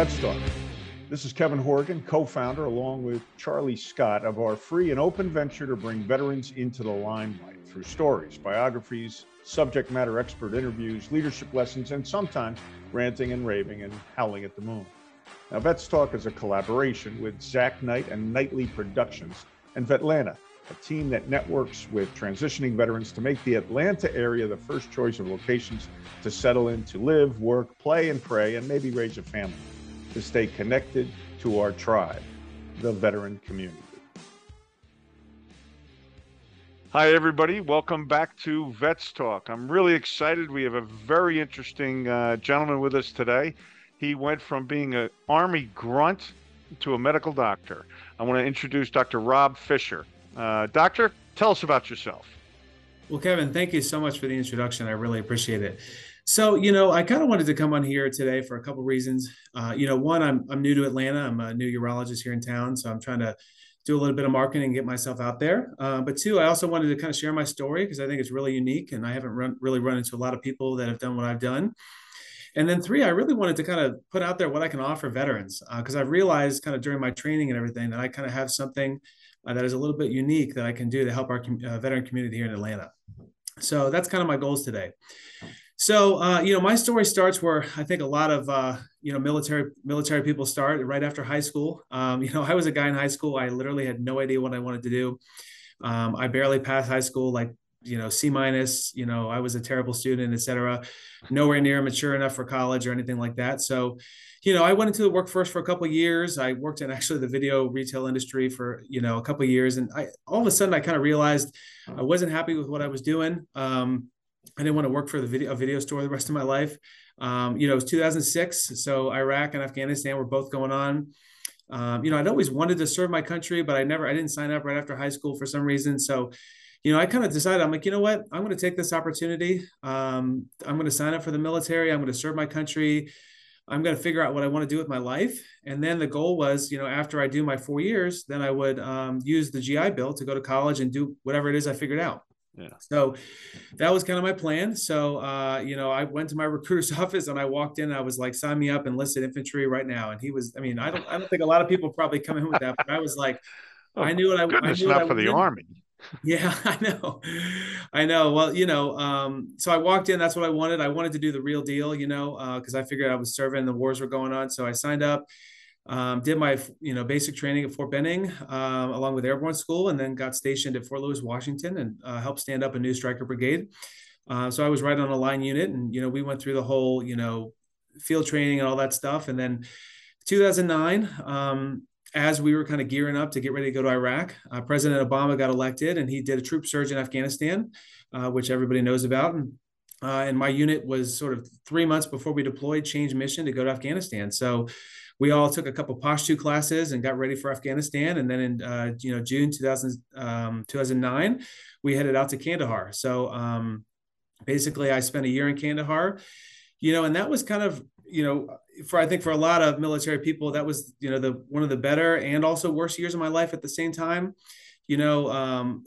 Talk. This is Kevin Horgan, co founder, along with Charlie Scott, of our free and open venture to bring veterans into the limelight through stories, biographies, subject matter expert interviews, leadership lessons, and sometimes ranting and raving and howling at the moon. Now, Vets Talk is a collaboration with Zach Knight and Nightly Productions and Vetlanta, a team that networks with transitioning veterans to make the Atlanta area the first choice of locations to settle in, to live, work, play, and pray, and maybe raise a family, to stay connected to our tribe, the veteran community. Hi, everybody. Welcome back to Vets Talk. I'm really excited. We have a very interesting uh, gentleman with us today. He went from being an Army grunt to a medical doctor. I want to introduce Dr. Rob Fisher. Uh, doctor, tell us about yourself. Well, Kevin, thank you so much for the introduction. I really appreciate it. So, you know, I kind of wanted to come on here today for a couple reasons. Uh, you know, one, I'm, I'm new to Atlanta. I'm a new urologist here in town. So I'm trying to do a little bit of marketing and get myself out there. Uh, but two, I also wanted to kind of share my story because I think it's really unique and I haven't run, really run into a lot of people that have done what I've done. And then three, I really wanted to kind of put out there what I can offer veterans because uh, I've realized kind of during my training and everything that I kind of have something uh, that is a little bit unique that I can do to help our uh, veteran community here in Atlanta. So that's kind of my goals today. So uh, you know, my story starts where I think a lot of uh, you know military military people start right after high school. Um, you know, I was a guy in high school. I literally had no idea what I wanted to do. Um, I barely passed high school, like you know C minus. You know, I was a terrible student, etc. Nowhere near mature enough for college or anything like that. So you know, I went into the workforce for a couple years. I worked in actually the video retail industry for you know a couple years, and I all of a sudden I kind of realized I wasn't happy with what I was doing. Um, I didn't want to work for the video a video store the rest of my life. Um, you know, it was 2006, so Iraq and Afghanistan were both going on. Um, you know, I'd always wanted to serve my country, but I never, I didn't sign up right after high school for some reason. So, you know, I kind of decided, I'm like, you know what, I'm going to take this opportunity. Um, I'm going to sign up for the military. I'm going to serve my country. I'm going to figure out what I want to do with my life. And then the goal was, you know, after I do my four years, then I would um, use the GI Bill to go to college and do whatever it is I figured out. Yeah. So that was kind of my plan. So, uh, you know, I went to my recruiter's office and I walked in. I was like, sign me up, enlisted infantry right now. And he was, I mean, I don't, I don't think a lot of people probably come in with that, but I was like, oh, I knew what I, goodness, I knew not for the in. army. Yeah, I know. I know. Well, you know, um, so I walked in, that's what I wanted. I wanted to do the real deal, you know, uh, cause I figured I was serving, the wars were going on. So I signed up, um, did my, you know, basic training at Fort Benning, um, along with airborne school, and then got stationed at Fort Lewis, Washington and uh, helped stand up a new Stryker brigade. Uh, so I was right on a line unit and, you know, we went through the whole, you know, field training and all that stuff. And then 2009, um, as we were kind of gearing up to get ready to go to Iraq, uh, President Obama got elected and he did a troop surge in Afghanistan, uh, which everybody knows about. And, uh, and my unit was sort of three months before we deployed, changed mission to go to Afghanistan. So we all took a couple Pashto classes and got ready for Afghanistan. And then in uh, you know June 2000, um, 2009, we headed out to Kandahar. So um, basically, I spent a year in Kandahar. You know, and that was kind of you know for I think for a lot of military people, that was you know the one of the better and also worst years of my life at the same time. You know, um,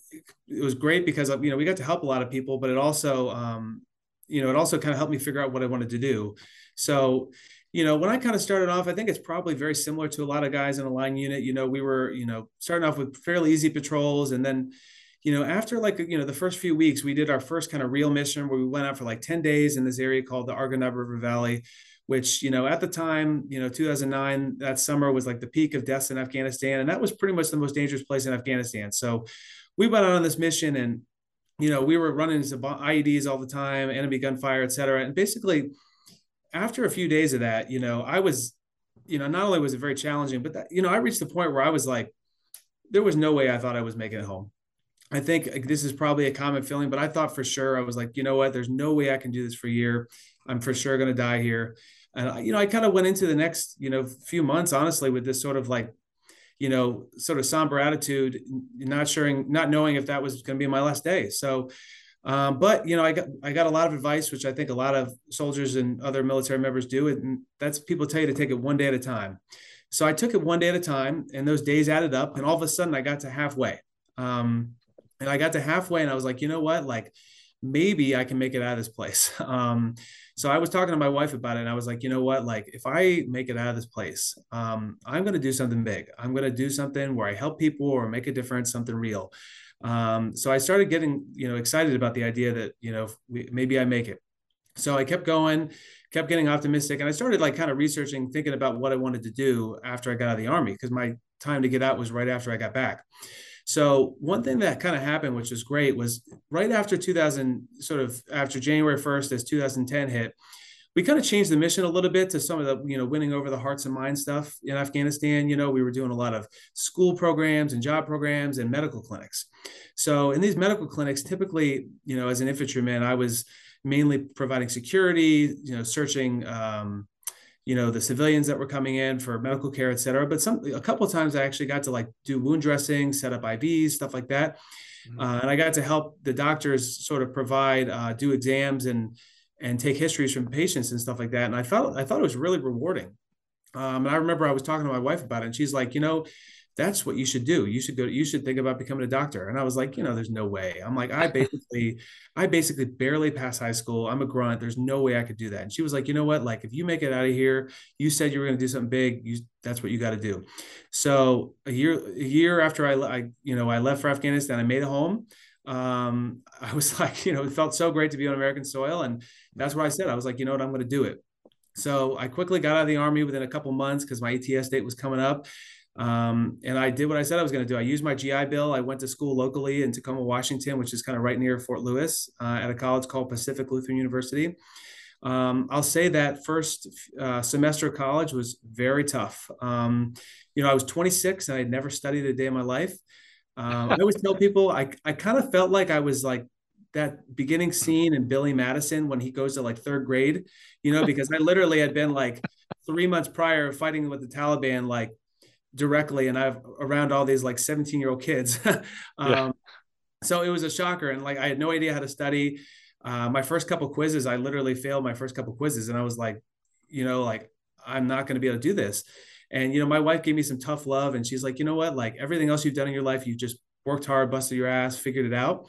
it was great because you know we got to help a lot of people, but it also um, you know it also kind of helped me figure out what I wanted to do. So you know, when I kind of started off, I think it's probably very similar to a lot of guys in a line unit. You know, we were, you know, starting off with fairly easy patrols. And then, you know, after like, you know, the first few weeks, we did our first kind of real mission where we went out for like 10 days in this area called the Arghandab River Valley which you know at the time you know 2009 that summer was like the peak of deaths in afghanistan and that was pretty much the most dangerous place in afghanistan so we went out on this mission and you know we were running into ieds all the time enemy gunfire et cetera and basically after a few days of that you know i was you know not only was it very challenging but that you know i reached the point where i was like there was no way i thought i was making it home I think this is probably a common feeling, but I thought for sure I was like, you know what? There's no way I can do this for a year. I'm for sure going to die here. And you know, I kind of went into the next, you know, few months honestly with this sort of like, you know, sort of somber attitude, not sure, not knowing if that was going to be my last day. So, um, but you know, I got I got a lot of advice, which I think a lot of soldiers and other military members do, and that's people tell you to take it one day at a time. So I took it one day at a time, and those days added up, and all of a sudden I got to halfway. Um, and I got to halfway, and I was like, you know what, like maybe I can make it out of this place. Um, so I was talking to my wife about it, and I was like, you know what? Like, if I make it out of this place, um, I'm going to do something big. I'm going to do something where I help people or make a difference, something real. Um, so I started getting, you know, excited about the idea that, you know, we, maybe I make it. So I kept going, kept getting optimistic, and I started like kind of researching, thinking about what I wanted to do after I got out of the army because my time to get out was right after I got back. So one thing that kind of happened, which was great, was right after 2000, sort of after January 1st, as 2010 hit, we kind of changed the mission a little bit to some of the, you know, winning over the hearts and minds stuff in Afghanistan. You know, we were doing a lot of school programs and job programs and medical clinics. So in these medical clinics, typically, you know, as an infantryman, I was mainly providing security, you know, searching, um, you know the civilians that were coming in for medical care et cetera but some a couple of times i actually got to like do wound dressing set up ivs stuff like that mm-hmm. uh, and i got to help the doctors sort of provide uh, do exams and and take histories from patients and stuff like that and i felt i thought it was really rewarding um, and i remember i was talking to my wife about it and she's like you know that's what you should do. You should go, you should think about becoming a doctor. And I was like, you know, there's no way. I'm like, I basically, I basically barely passed high school. I'm a grunt. There's no way I could do that. And she was like, you know what? Like, if you make it out of here, you said you were going to do something big. You, that's what you got to do. So a year, a year after I, I, you know, I left for Afghanistan, I made a home. Um, I was like, you know, it felt so great to be on American soil. And that's where I said. I was like, you know what? I'm going to do it. So I quickly got out of the army within a couple months because my ETS date was coming up. Um, and I did what I said I was going to do. I used my GI Bill. I went to school locally in Tacoma, Washington, which is kind of right near Fort Lewis, uh, at a college called Pacific Lutheran University. Um, I'll say that first uh, semester of college was very tough. Um, you know, I was 26 and I had never studied a day in my life. Um, I always tell people I, I kind of felt like I was like that beginning scene in Billy Madison when he goes to like third grade, you know, because I literally had been like three months prior fighting with the Taliban, like directly and I've around all these like 17 year old kids. um, yeah. So it was a shocker. And like, I had no idea how to study. Uh, my first couple quizzes, I literally failed my first couple quizzes. And I was like, you know, like, I'm not going to be able to do this. And, you know, my wife gave me some tough love and she's like, you know what, like everything else you've done in your life, you just worked hard, busted your ass, figured it out.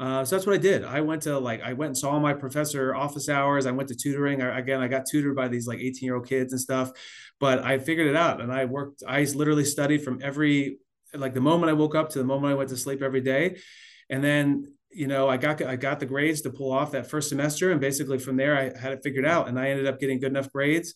Uh, so that's what I did. I went to like I went and saw my professor office hours. I went to tutoring. I, again, I got tutored by these like 18 year old kids and stuff, but I figured it out. And I worked. I literally studied from every like the moment I woke up to the moment I went to sleep every day, and then you know I got I got the grades to pull off that first semester, and basically from there I had it figured out, and I ended up getting good enough grades.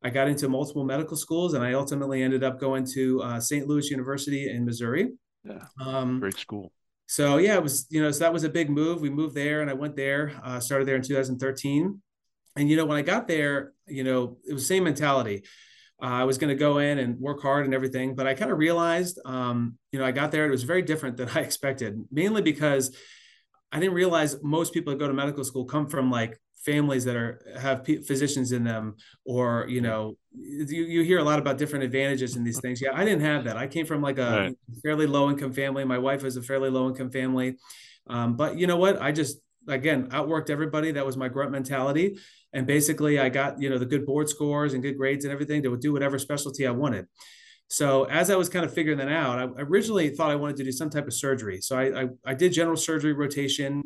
I got into multiple medical schools, and I ultimately ended up going to uh, St. Louis University in Missouri. Yeah, um, great school so yeah, it was you know so that was a big move. We moved there, and I went there. Uh, started there in 2013, and you know when I got there, you know it was same mentality. Uh, I was going to go in and work hard and everything, but I kind of realized, um, you know, I got there. It was very different than I expected, mainly because I didn't realize most people that go to medical school come from like families that are have physicians in them or you know you, you hear a lot about different advantages in these things. Yeah i didn't have that. I came from like a right. fairly low income family. My wife was a fairly low income family. Um, but you know what? I just again outworked everybody. That was my grunt mentality. And basically i got you know the good board scores and good grades and everything to do whatever specialty i wanted. So as I was kind of figuring that out, I originally thought I wanted to do some type of surgery. So I, I, I did general surgery rotation,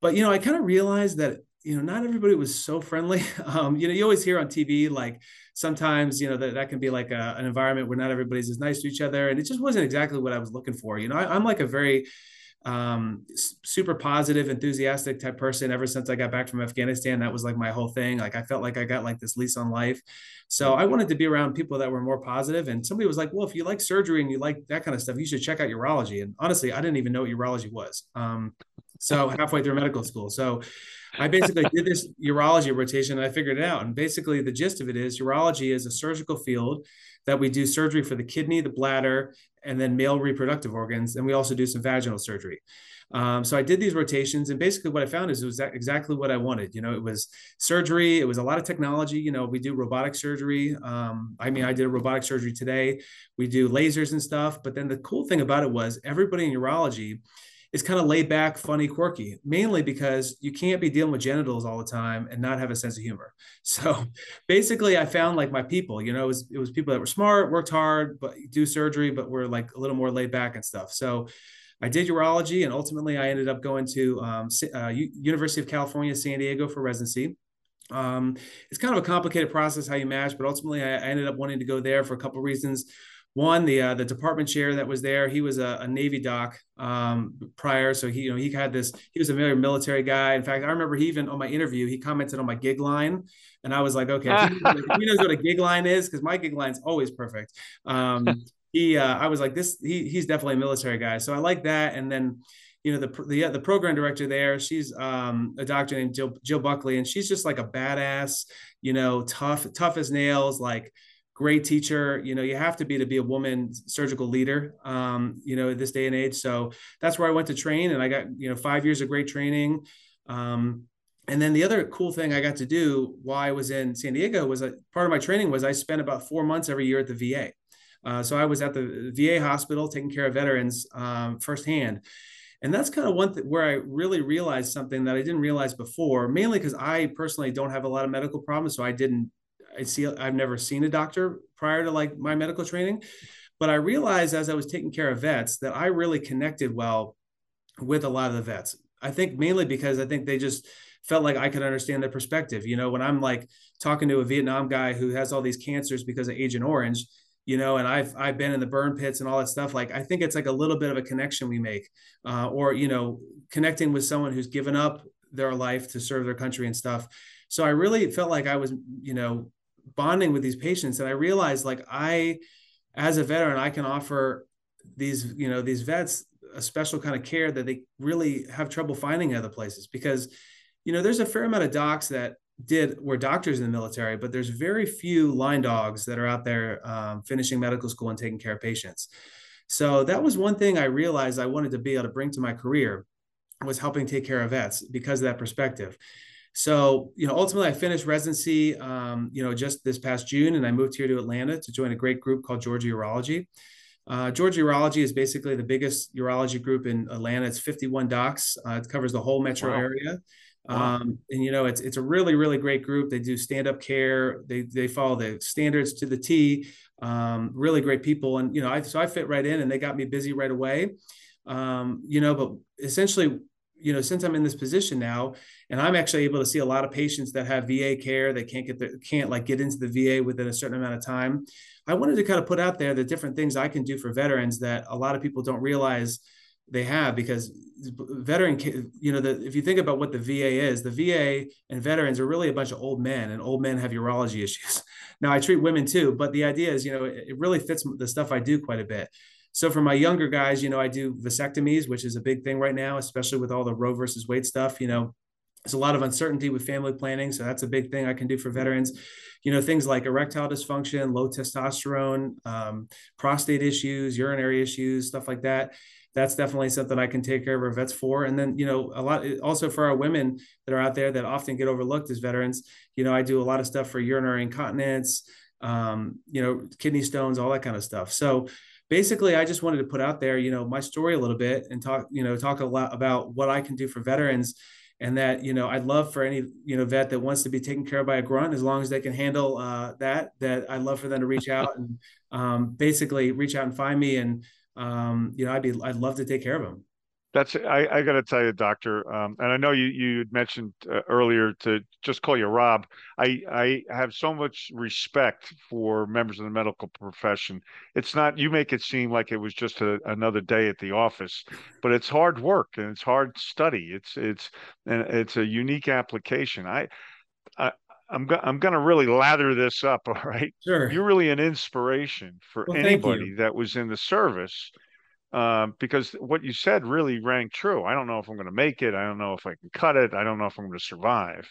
but you know I kind of realized that you know, not everybody was so friendly. Um, you know, you always hear on TV, like sometimes, you know, that, that can be like a, an environment where not everybody's as nice to each other. And it just wasn't exactly what I was looking for. You know, I, am like a very um, super positive, enthusiastic type person ever since I got back from Afghanistan. That was like my whole thing. Like I felt like I got like this lease on life. So I wanted to be around people that were more positive. And somebody was like, well, if you like surgery and you like that kind of stuff, you should check out urology. And honestly, I didn't even know what urology was. Um, so halfway through medical school. So I basically did this urology rotation and I figured it out. And basically, the gist of it is urology is a surgical field that we do surgery for the kidney, the bladder, and then male reproductive organs. And we also do some vaginal surgery. Um, so I did these rotations, and basically what I found is it was exactly what I wanted. You know, it was surgery, it was a lot of technology. You know, we do robotic surgery. Um, I mean, I did a robotic surgery today. We do lasers and stuff. But then the cool thing about it was everybody in urology is kind of laid back, funny, quirky, mainly because you can't be dealing with genitals all the time and not have a sense of humor. So basically I found like my people, you know, it was, it was people that were smart, worked hard, but do surgery, but were like a little more laid back and stuff. So I did urology, and ultimately I ended up going to um, uh, University of California, San Diego for residency. Um, it's kind of a complicated process how you match, but ultimately I, I ended up wanting to go there for a couple reasons. One, the uh, the department chair that was there, he was a, a Navy doc um, prior, so he you know he had this. He was a very military guy. In fact, I remember he even on my interview he commented on my gig line, and I was like, okay, he, he knows what a gig line is, because my gig line's always perfect. Um, he, uh, I was like, this, he, he's definitely a military guy, so I like that. And then you know the the the program director there she's um, a doctor named Jill, Jill Buckley and she's just like a badass you know tough tough as nails like great teacher. You know you have to be to be a woman surgical leader um, you know this day and age. So that's where i went to train and i got you know five years of great training. Um, and then the other cool thing i got to do while i was in san diego was a part of my training was i spent about four months every year at the va uh, so i was at the va hospital taking care of veterans um, firsthand. And that's kind of one thing where I really realized something that I didn't realize before, mainly because I personally don't have a lot of medical problems. So I didn't, I see, I've never seen a doctor prior to like my medical training. But I realized as I was taking care of vets that I really connected well with a lot of the vets. I think mainly because I think they just felt like I could understand their perspective. You know, when I'm like talking to a Vietnam guy who has all these cancers because of Agent Orange, you know, and I've I've been in the burn pits and all that stuff. Like I think it's like a little bit of a connection we make, uh, or you know, connecting with someone who's given up their life to serve their country and stuff. So I really felt like I was, you know, bonding with these patients, and I realized like I, as a veteran, I can offer these, you know, these vets a special kind of care that they really have trouble finding other places because, you know, there's a fair amount of docs that did were doctors in the military, but there's very few line dogs that are out there um, finishing medical school and taking care of patients. So that was one thing I realized I wanted to be able to bring to my career was helping take care of vets because of that perspective. So, you know, ultimately I finished residency, um, you know, just this past June, and I moved here to Atlanta to join a great group called Georgia Urology. Uh, Georgia Urology is basically the biggest urology group in Atlanta. It's 51 docs. Uh, it covers the whole metro wow. area. Um, and you know, it's it's a really really great group. They do stand up care. They they follow the standards to the T. Um, really great people, and you know, I so I fit right in, and they got me busy right away. Um, you know, but essentially, you know, since I'm in this position now, and I'm actually able to see a lot of patients that have VA care, they can't get the can't like get into the VA within a certain amount of time. I wanted to kind of put out there the different things I can do for veterans that a lot of people don't realize they have because veteran you know the, if you think about what the va is the va and veterans are really a bunch of old men and old men have urology issues now i treat women too but the idea is you know it, it really fits the stuff i do quite a bit so for my younger guys you know i do vasectomies which is a big thing right now especially with all the roe versus wade stuff you know there's a lot of uncertainty with family planning so that's a big thing i can do for veterans you know things like erectile dysfunction low testosterone um, prostate issues urinary issues stuff like that that's definitely something I can take care of our vets for. And then, you know, a lot also for our women that are out there that often get overlooked as veterans, you know, I do a lot of stuff for urinary incontinence, um, you know, kidney stones, all that kind of stuff. So basically, I just wanted to put out there, you know, my story a little bit and talk, you know, talk a lot about what I can do for veterans and that you know i'd love for any you know vet that wants to be taken care of by a grunt as long as they can handle uh, that that i'd love for them to reach out and um, basically reach out and find me and um, you know, I'd be, I'd love to take care of him. That's I, I got to tell you, doctor, um, and I know you you mentioned uh, earlier to just call you Rob. I I have so much respect for members of the medical profession. It's not you make it seem like it was just a, another day at the office, but it's hard work and it's hard study. It's it's and it's a unique application. I I, I'm go- I'm going to really lather this up. All right. Sure. You're really an inspiration for well, anybody that was in the service, um, because what you said really rang true. I don't know if I'm going to make it. I don't know if I can cut it. I don't know if I'm going to survive.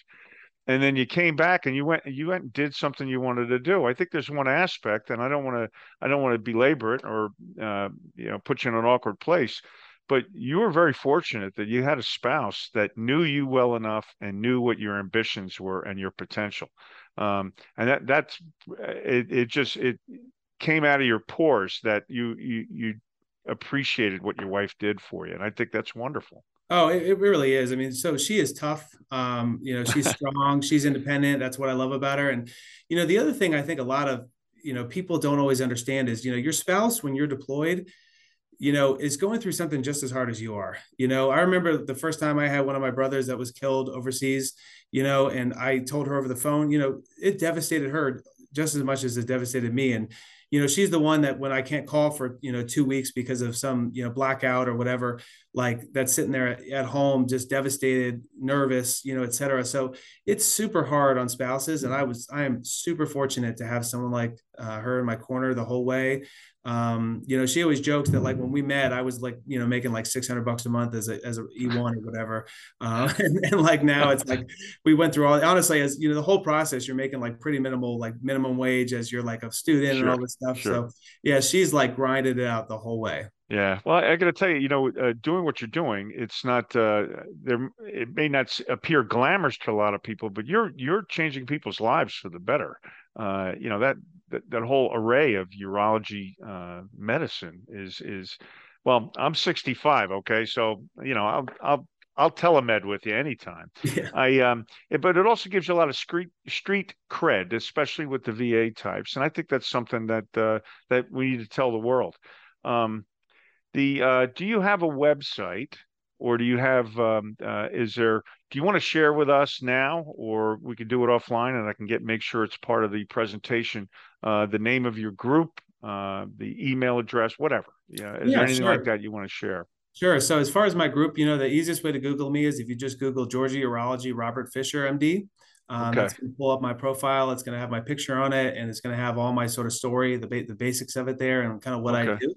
And then you came back and you went you went and did something you wanted to do. I think there's one aspect, and I don't want to I don't want to belabor it or uh, you know put you in an awkward place but you were very fortunate that you had a spouse that knew you well enough and knew what your ambitions were and your potential um, and that that's it, it just it came out of your pores that you you you appreciated what your wife did for you and i think that's wonderful Oh, it, it, really is. I mean, so she is tough. Um, you know, she's strong, she's independent. That's what I love about her. And, you know, the other thing I think a lot of, you know, people don't always understand is, you know, your spouse, when you're deployed, you know, is going through something just as hard as you are. You know, I remember the first time I had one of my brothers that was killed overseas, you know, and I told her over the phone, you know, it devastated her just as much as it devastated me. And, you know, she's the one that when I can't call for, you know, two weeks because of some, you know, blackout or whatever, like that's sitting there at home, just devastated, nervous, you know, et cetera. So it's super hard on spouses. And I was, I am super fortunate to have someone like uh, her in my corner the whole way um, you know, she always jokes that like when we met, I was like, you know, making like 600 bucks a month as a, as a E1 or whatever. Uh, and, and, like now it's like, we went through all, honestly, as you know, the whole process, you're making like pretty minimal, like minimum wage as you're like a student sure, and all this stuff. Sure. So yeah, she's like grinded it out the whole way. Yeah. Well, I got to tell you, you know, uh, doing what you're doing, it's not uh, there. It may not appear glamorous to a lot of people, but you're you're changing people's lives for the better. Uh, you know that that, that whole array of urology uh, medicine is is well i'm 65 okay so you know i'll i'll I'll telemed with you anytime. Yeah. I um, it, but it also gives you a lot of street street cred, especially with the VA types, and I think that's something that uh, that we need to tell the world. Um, the uh, do you have a website or do you have um, uh, is there do you want to share with us now or we can do it offline and i can get make sure it's part of the presentation uh, the name of your group uh, the email address whatever yeah is yeah, there anything sure. like that you want to share sure so as far as my group you know the easiest way to google me is if you just google georgia urology robert fisher md um, okay. It's going to pull up my profile. It's going to have my picture on it, and it's going to have all my sort of story, the ba- the basics of it there, and kind of what okay. I do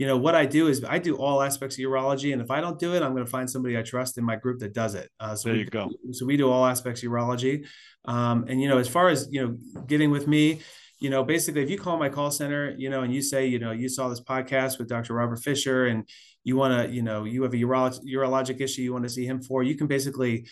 you know what i do is i do all aspects of urology and if i don't do it i'm going to find somebody i trust in my group that does it. Uh, so there you we, go so we do all aspects of urology. Um, and you know as far as you know getting with me you know basically if you call my call center you know and you say you know you saw this podcast with dr robert fisher and you want to you know you have a urolog- urologic issue you want to see him for you can basically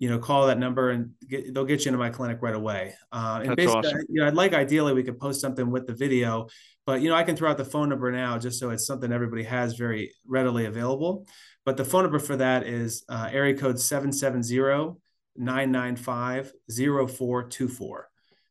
you know, call that number and get, they'll get you into my clinic right away. Uh, and That's basically, awesome. you know, I'd like ideally we could post something with the video, but you know, I can throw out the phone number now just so it's something everybody has very readily available. But the phone number for that is uh, area code 770 995 0424.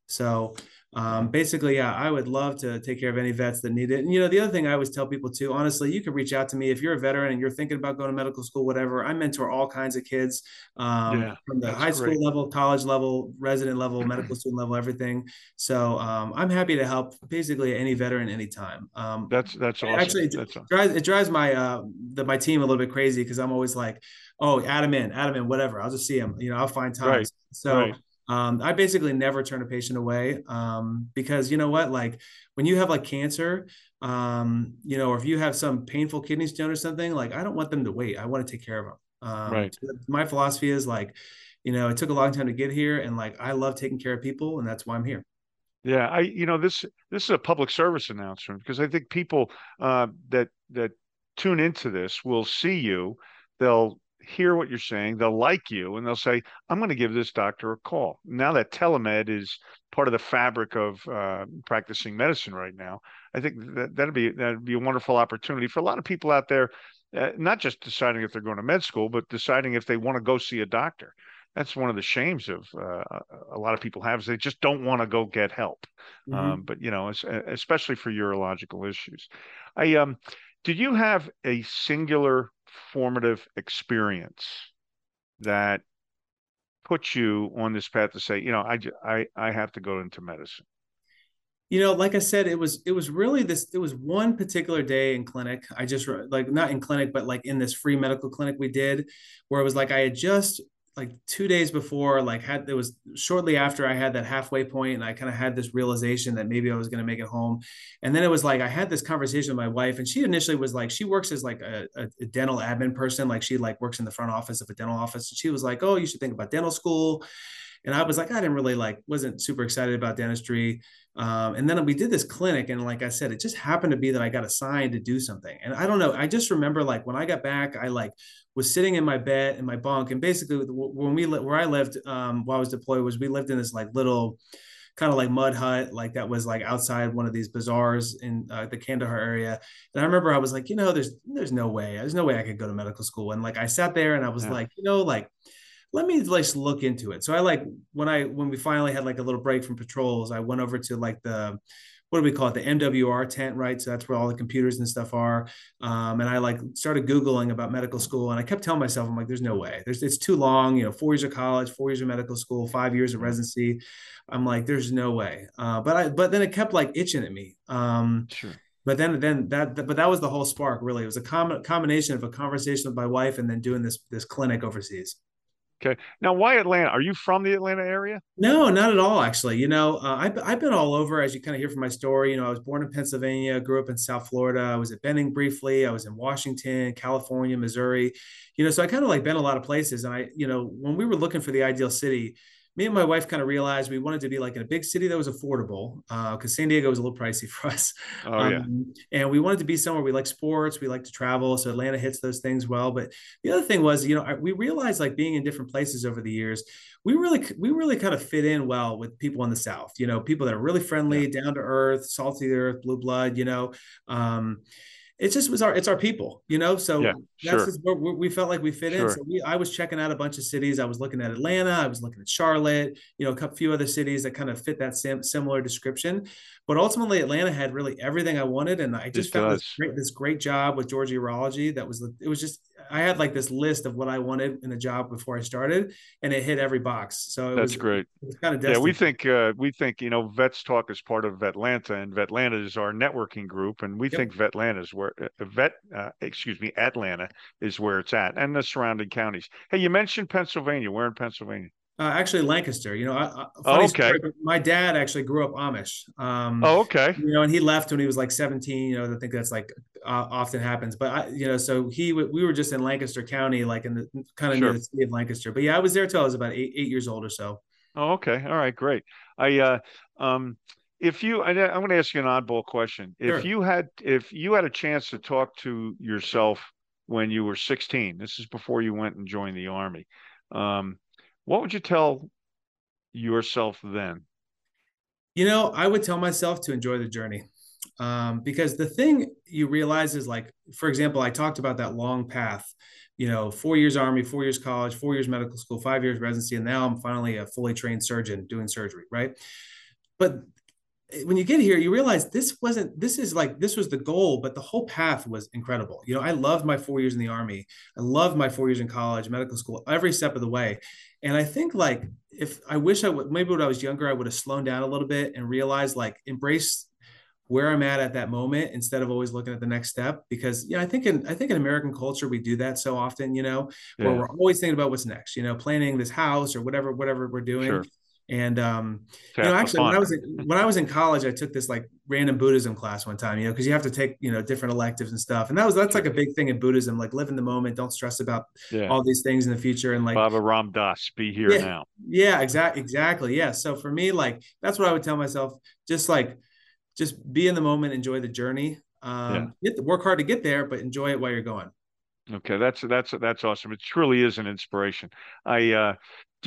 So um, basically, yeah, I would love to take care of any vets that need it. And you know, the other thing I always tell people too, honestly, you can reach out to me if you're a veteran and you're thinking about going to medical school, whatever. I mentor all kinds of kids um, yeah, from the high great. school level, college level, resident level, medical student level, everything. So um, I'm happy to help basically any veteran anytime. Um, that's that's awesome. Actually, it, that's drives it drives my uh, the, my team a little bit crazy because I'm always like, oh, add him in, add him in, whatever. I'll just see him. You know, I'll find time. Right. So. Right um, I basically never turn a patient away um, because you know what, like when you have like cancer, um, you know, or if you have some painful kidney stone or something, like I don't want them to wait. I want to take care of them. Um, right. My philosophy is like, you know, it took a long time to get here, and like I love taking care of people, and that's why I'm here. Yeah, I you know this this is a public service announcement because I think people uh, that that tune into this will see you. They'll hear what you're saying, they'll like you, and they'll say, "I'm going to give this doctor a call." Now that telemed is part of the fabric of uh, practicing medicine right now, I think that that'd be that'd be a wonderful opportunity for a lot of people out there, uh, not just deciding if they're going to med school, but deciding if they want to go see a doctor. That's one of the shames of uh, a lot of people have is they just don't want to go get help. Mm-hmm. Um, but you know, especially for urological issues. I um, did you have a singular formative experience that put you on this path to say, you know, I, I, I have to go into medicine? You know, like I said, it was it was really this. It was one particular day in clinic. I just like not in clinic, but like in this free medical clinic we did, where it was like I had just like two days before, like had it was shortly after I had that halfway point, and I kind of had this realization that maybe I was going to make it home. And then it was like I had this conversation with my wife, and she initially was like, she works as like a, a dental admin person, like she like works in the front office of a dental office. And she was like, "Oh, you should think about dental school." And I was like, I didn't really like, wasn't super excited about dentistry. Um, and then we did this clinic, and like I said, it just happened to be that I got assigned to do something. And I don't know, I just remember like when I got back, I like was sitting in my bed in my bunk, and basically when we where I lived um, while I was deployed was we lived in this like little kind of like mud hut, like that was like outside one of these bazaars in uh, the Kandahar area. And I remember I was like, you know, there's there's no way, there's no way I could go to medical school. And like I sat there and I was yeah. like, you know, like let me like look into it. So I like when I when we finally had like a little break from patrols, I went over to like the what do we call it? The MWR tent right? So that's where all the computers and stuff are. Um, and I like started googling about medical school and I kept telling myself I'm like there's no way. There's it's too long you know four years of college four years of medical school five years of residency. I'm like there's no way. Uh, but I but then it kept like itching at me. Um, sure. but then then that but that was the whole spark really. It was a com- combination of a conversation with my wife and then doing this this clinic overseas Okay. Now, why Atlanta? Are you from the Atlanta area? No, not at all. Actually, you know, uh, I've I've been all over, as you kind of hear from my story. You know, I was born in Pennsylvania, grew up in South Florida. I was at Benning briefly. I was in Washington, California, Missouri. You know, so I kind of like been a lot of places. And I, you know, when we were looking for the ideal city, me and my wife kind of realized we wanted to be like in a big city that was affordable because uh, San Diego was a little pricey for us. Oh, um, yeah. And we wanted to be somewhere we like sports, we like to travel. So Atlanta hits those things well. But the other thing was, you know, we realized like being in different places over the years, we really, we really kind of fit in well with people in the South, you know, people that are really friendly, yeah. down to earth, salty earth, blue blood, you know. Um, it just was our it's our people you know? So yeah, that's sure. where we felt like we fit sure. in so we, i was checking out a bunch of cities. I was looking at atlanta. I was looking at charlotte you know a few other cities that kind of fit that sim- similar description. But ultimately atlanta had really everything i wanted and i just it found this great, this great job with georgia urology that was it was just I had like this list of what I wanted in a job before I started, and it hit every box. So that's was, great. It's kind of yeah. We think uh, we think you know Vets Talk is part of Vetlanta, and Vetlanta is our networking group, and we yep. think Vetlanta is where uh, Vet, uh, excuse me, Atlanta is where it's at, and the surrounding counties. Hey, you mentioned Pennsylvania. Where in Pennsylvania? Uh, actually, Lancaster. You know, I, oh, okay. Story, my dad actually grew up Amish. Um, oh, okay. You know, and he left when he was like 17. You know, I think that's like uh, often happens. But I, you know, so he we were just in Lancaster County, like in the kind of sure. near the city of Lancaster. But yeah, I was there till I was about eight eight years old or so. Oh, okay. All right, great. I uh, um, if you, I, I'm going to ask you an oddball question. If you had, if you had a chance to talk to yourself when you were 16, this is before you went and joined the army. Um, what would you tell yourself then? You know, I would tell myself to enjoy the journey. Um, because the thing you realize is like, for example, I talked about that long path, you know, four years army, four years college, four years medical school, five years residency, and now I'm finally a fully trained surgeon doing surgery, right? But Eh, when you get here, you realize this wasn't, this is like, this was the goal, but the whole path was incredible. You know, I loved my four years in the army. I loved my four years in college, medical school, every step of the way. And I think like, if I wish I would, maybe when I was younger, I would have slowed down a little bit and realized like, embrace where I'm at at that moment instead of always looking at the next step. Because, you know, I think in, I think in American culture, we do that so often, you know, yeah. where we're always thinking about what's next, you know, planning this house or whatever, whatever we're doing. Sure and um, you know, actually, when I was in, when I was in college, I took this like random Buddhism class one time. You know, because you have to take you know different electives and stuff, and that was that's like a big thing in Buddhism. Like live in the moment, don't stress about yeah. all these things in the future, and like Baba Ram Dass, be here yeah, now. Yeah, exactly, exactly. Yeah. So for me, like that's what I would tell myself. Just like, just be in the moment, enjoy the journey. Um, get work hard to get there, but enjoy it while you're going. Okay, that's that's that's awesome. It truly is an inspiration. I uh,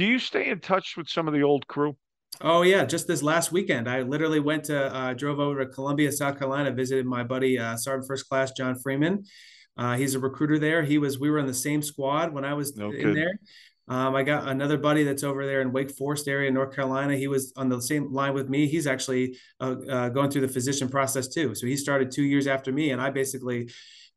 do you stay in touch with some of the old crew? Oh yeah, just this last weekend, I literally went to uh, drove over to Columbia, South Carolina, visited my buddy uh, Sergeant First Class John Freeman. Uh, he's a recruiter there. He was we were in the same squad when I was no in there. Um, I got another buddy that's over there in Wake Forest area, North Carolina. He was on the same line with me. He's actually uh, uh, going through the physician process too. So he started two years after me, and I basically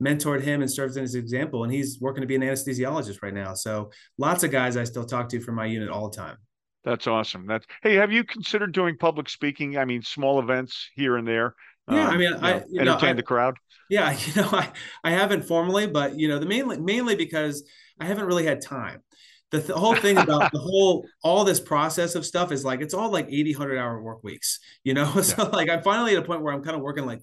mentored him and served as an example. And he's working to be an anesthesiologist right now. So lots of guys I still talk to from my unit all the time. That's awesome. That's hey, have you considered doing public speaking? I mean, small events here and there. Yeah, um, I mean, I you know, entertain I, the crowd. Yeah, you know, I I haven't formally, but you know, the mainly mainly because I haven't really had time. The, th- whole thing about the whole all this process of stuff is like it's all like 80 100 hour work weeks you know so like i'm finally at a point where i'm kind of working like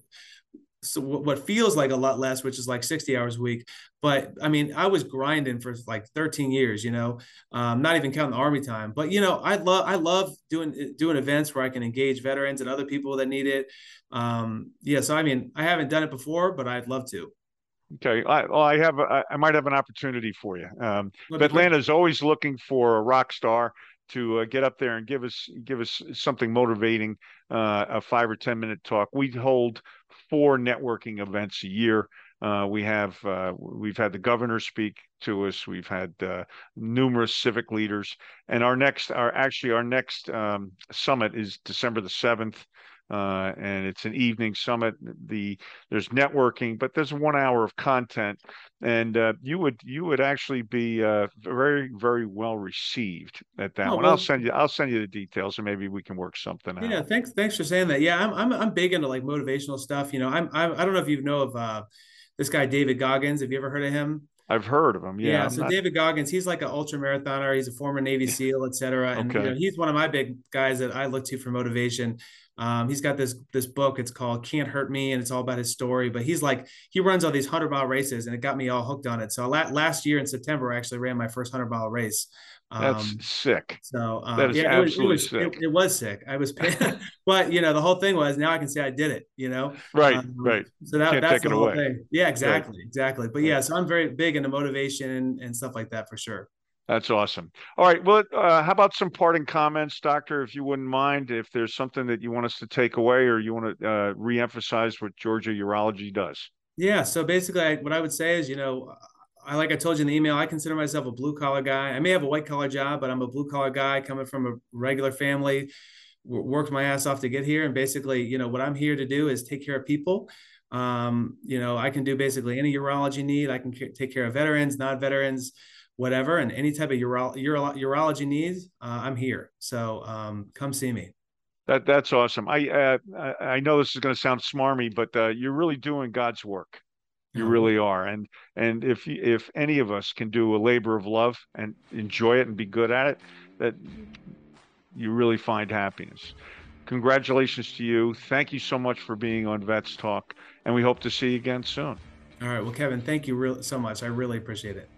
so what feels like a lot less, which is like 60 hours a week. But I mean, I was grinding for like 13 years, you know, um, not even counting the army time. But you know, I love I love doing doing events where I can engage veterans and other people that need it. Um, yeah, so I mean, I haven't done it before, but I'd love to. Okay, I, well, I have a, I might have an opportunity for you. Um, Atlanta is always looking for a rock star to uh, get up there and give us give us something motivating, uh, a five or ten minute talk. We hold four networking events a year. Uh, we have uh, we've had the governor speak to us. We've had uh, numerous civic leaders, and our next, our actually our next um, summit is December the seventh. Uh, and it's an evening summit. The there's networking, but there's one hour of content, and uh, you would you would actually be uh, very very well received at that oh, one. Well, I'll send you I'll send you the details, and maybe we can work something yeah, out. Yeah, thanks thanks for saying that. Yeah, I'm I'm I'm big into like motivational stuff. You know, I'm, I'm I don't know if you know of uh, this guy David Goggins. Have you ever heard of him? I've heard of him. Yeah. yeah so not... David Goggins, he's like an ultra marathoner. He's a former Navy SEAL, et cetera. And okay. you know, he's one of my big guys that I look to for motivation. Um, he's got this this book. It's called "Can't Hurt Me," and it's all about his story. But he's like he runs all these hundred mile races, and it got me all hooked on it. So last year in September, I actually ran my first hundred mile race. That's um, sick. So um, that is yeah, absolutely it was, it was, sick. It, it, was sick. I was, but you know, the whole thing was now I can say I did it. You know, right, um, right. So that, that's the whole away. thing. Yeah, exactly, right. exactly. But yeah, so I'm very big into motivation and, and stuff like that for sure. That's awesome. All right. Well, uh, how about some parting comments, Doctor, if you wouldn't mind, if there's something that you want us to take away or you want to uh, reemphasize what Georgia Urology does? Yeah. So basically, I, what I would say is, you know, I like I told you in the email, I consider myself a blue collar guy. I may have a white collar job, but I'm a blue collar guy coming from a regular family. Worked my ass off to get here, and basically, you know, what I'm here to do is take care of people. Um, you know, I can do basically any urology need. I can take care of veterans, non-veterans, whatever, and any type of uro- uro- urology needs. Uh, I'm here, so um, come see me. That that's awesome. I uh, I know this is going to sound smarmy, but uh, you're really doing God's work. You uh-huh. really are. And and if if any of us can do a labor of love and enjoy it and be good at it, that you really find happiness. Congratulations to you. Thank you so much for being on Vets Talk, and we hope to see you again soon. All right. Well, Kevin, thank you real so much. I really appreciate it.